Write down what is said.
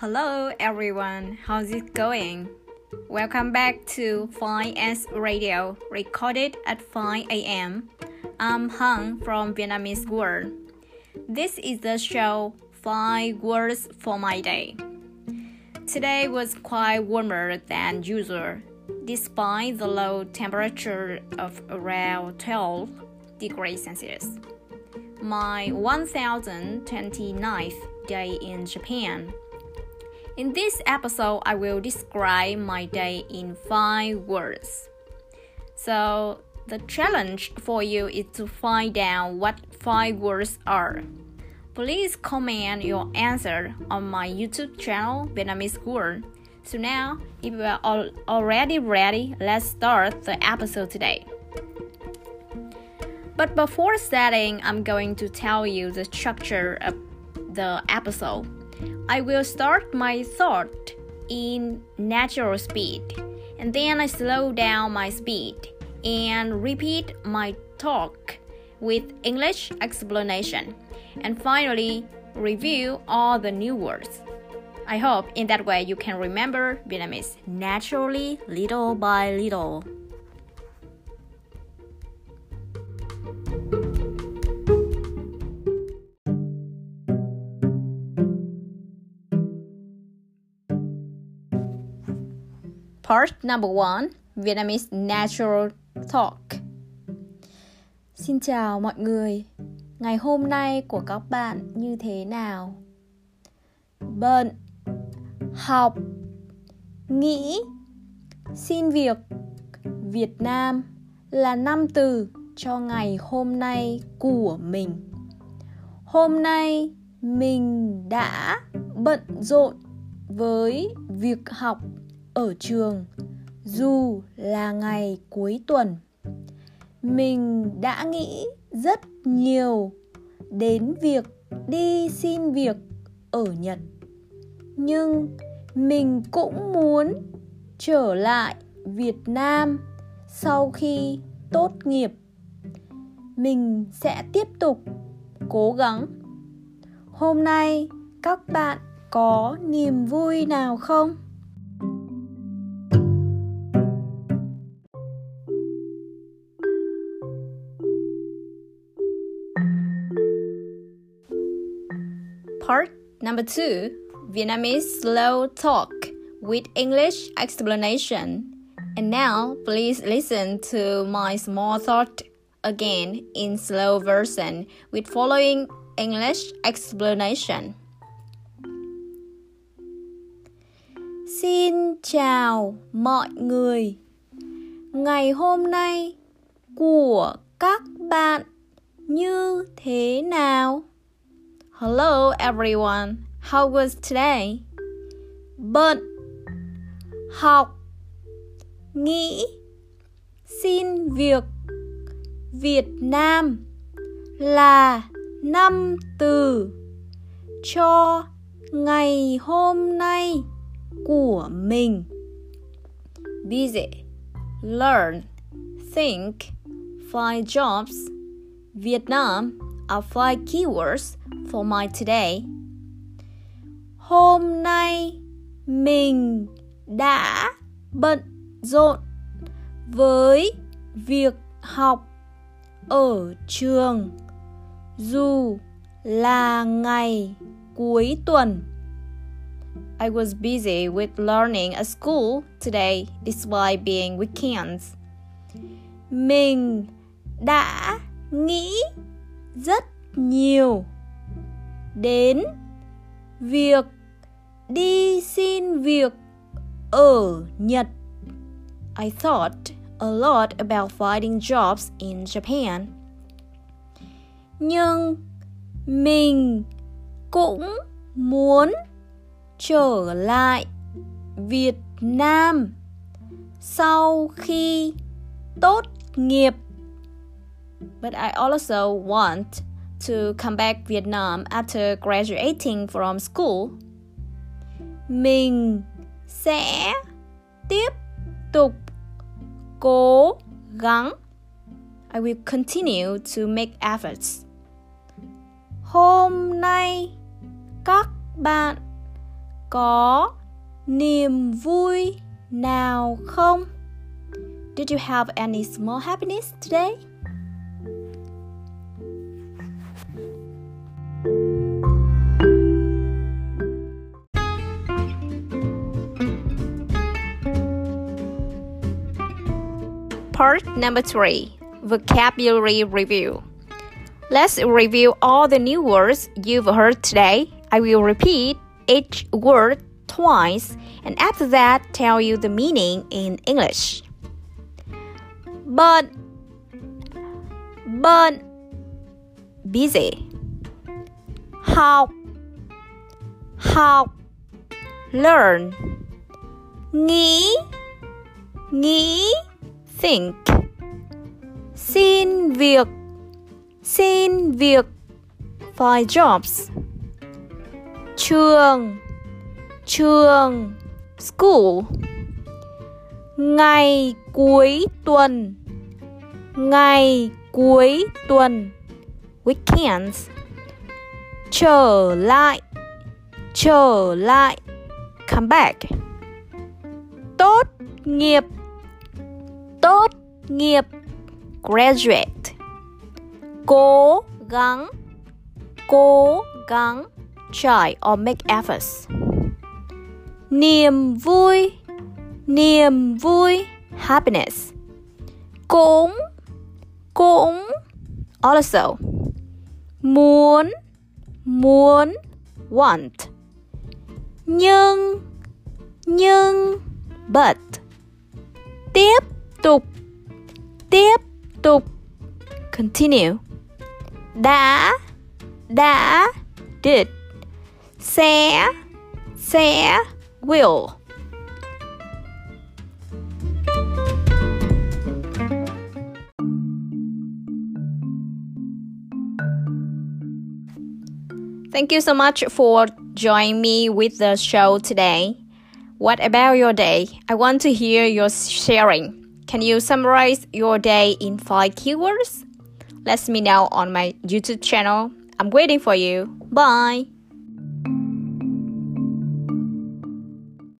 Hello everyone, how's it going? Welcome back to 5S Radio, recorded at 5 a.m. I'm Hung from Vietnamese World. This is the show 5 Words for My Day. Today was quite warmer than usual, despite the low temperature of around 12 degrees Celsius. My 1029th day in Japan. In this episode, I will describe my day in five words. So, the challenge for you is to find out what five words are. Please comment your answer on my YouTube channel, Vietnamese World. So now, if you are already ready, let's start the episode today. But before starting, I'm going to tell you the structure of the episode. I will start my thought in natural speed, and then I slow down my speed and repeat my talk with English explanation, and finally review all the new words. I hope in that way you can remember Vietnamese naturally, little by little. Part number one Vietnamese Natural Talk. Xin chào mọi người. Ngày hôm nay của các bạn như thế nào? Bận, học, nghĩ, xin việc, Việt Nam là năm từ cho ngày hôm nay của mình. Hôm nay mình đã bận rộn với việc học ở trường. Dù là ngày cuối tuần, mình đã nghĩ rất nhiều đến việc đi xin việc ở nhật. Nhưng mình cũng muốn trở lại việt nam sau khi tốt nghiệp. Mình sẽ tiếp tục cố gắng. Hôm nay các bạn có niềm vui nào không? Part number two Vietnamese slow talk with English explanation. And now, please listen to my small thought again in slow version with following English explanation. Xin chào mọi người. Ngày hôm nay của các bạn như thế nào? Hello everyone, how was today? Bận. Học. Nghĩ Xin việc. Việt Nam là năm từ cho ngày hôm nay của mình. Busy, learn, think, find jobs. Vietnam are five keywords for my today. Hôm nay mình đã bận rộn với việc học ở trường dù là ngày cuối tuần. I was busy with learning at school today despite being weekends. Mình đã nghĩ rất nhiều đến việc đi xin việc ở Nhật. I thought a lot about finding jobs in Japan. Nhưng mình cũng muốn trở lại Việt Nam sau khi tốt nghiệp. But I also want to come back Vietnam after graduating from school. Mình sẽ tiếp tục cố gắng. I will continue to make efforts. Hôm nay các bạn có niềm vui nào không? Did you have any small happiness today? Number three Vocabulary Review. Let's review all the new words you've heard today. I will repeat each word twice and after that tell you the meaning in English. But but Busy. How, how, Learn. nghĩ nghĩ Think. Xin việc. Xin việc. Find jobs. trường. Trường. School. ngày cuối tuần. Ngày cuối tuần. Weekends. trở lại. Trở lại. Come back. tốt nghiệp. Tốt nghiệp. Graduate. cố gắng cố gắng Try or oh, make efforts. niềm vui niềm vui Happiness. cũng cũng Also. muốn muốn Want. nhưng nhưng But. tiếp tục tiếp tục Continue. đã đã Did. sẽ sẽ Will. Thank you so much for joining me with the show today. What about your day? I want to hear your sharing. Can you summarize your day in five keywords? Let me know on my YouTube channel. I'm waiting for you. Bye.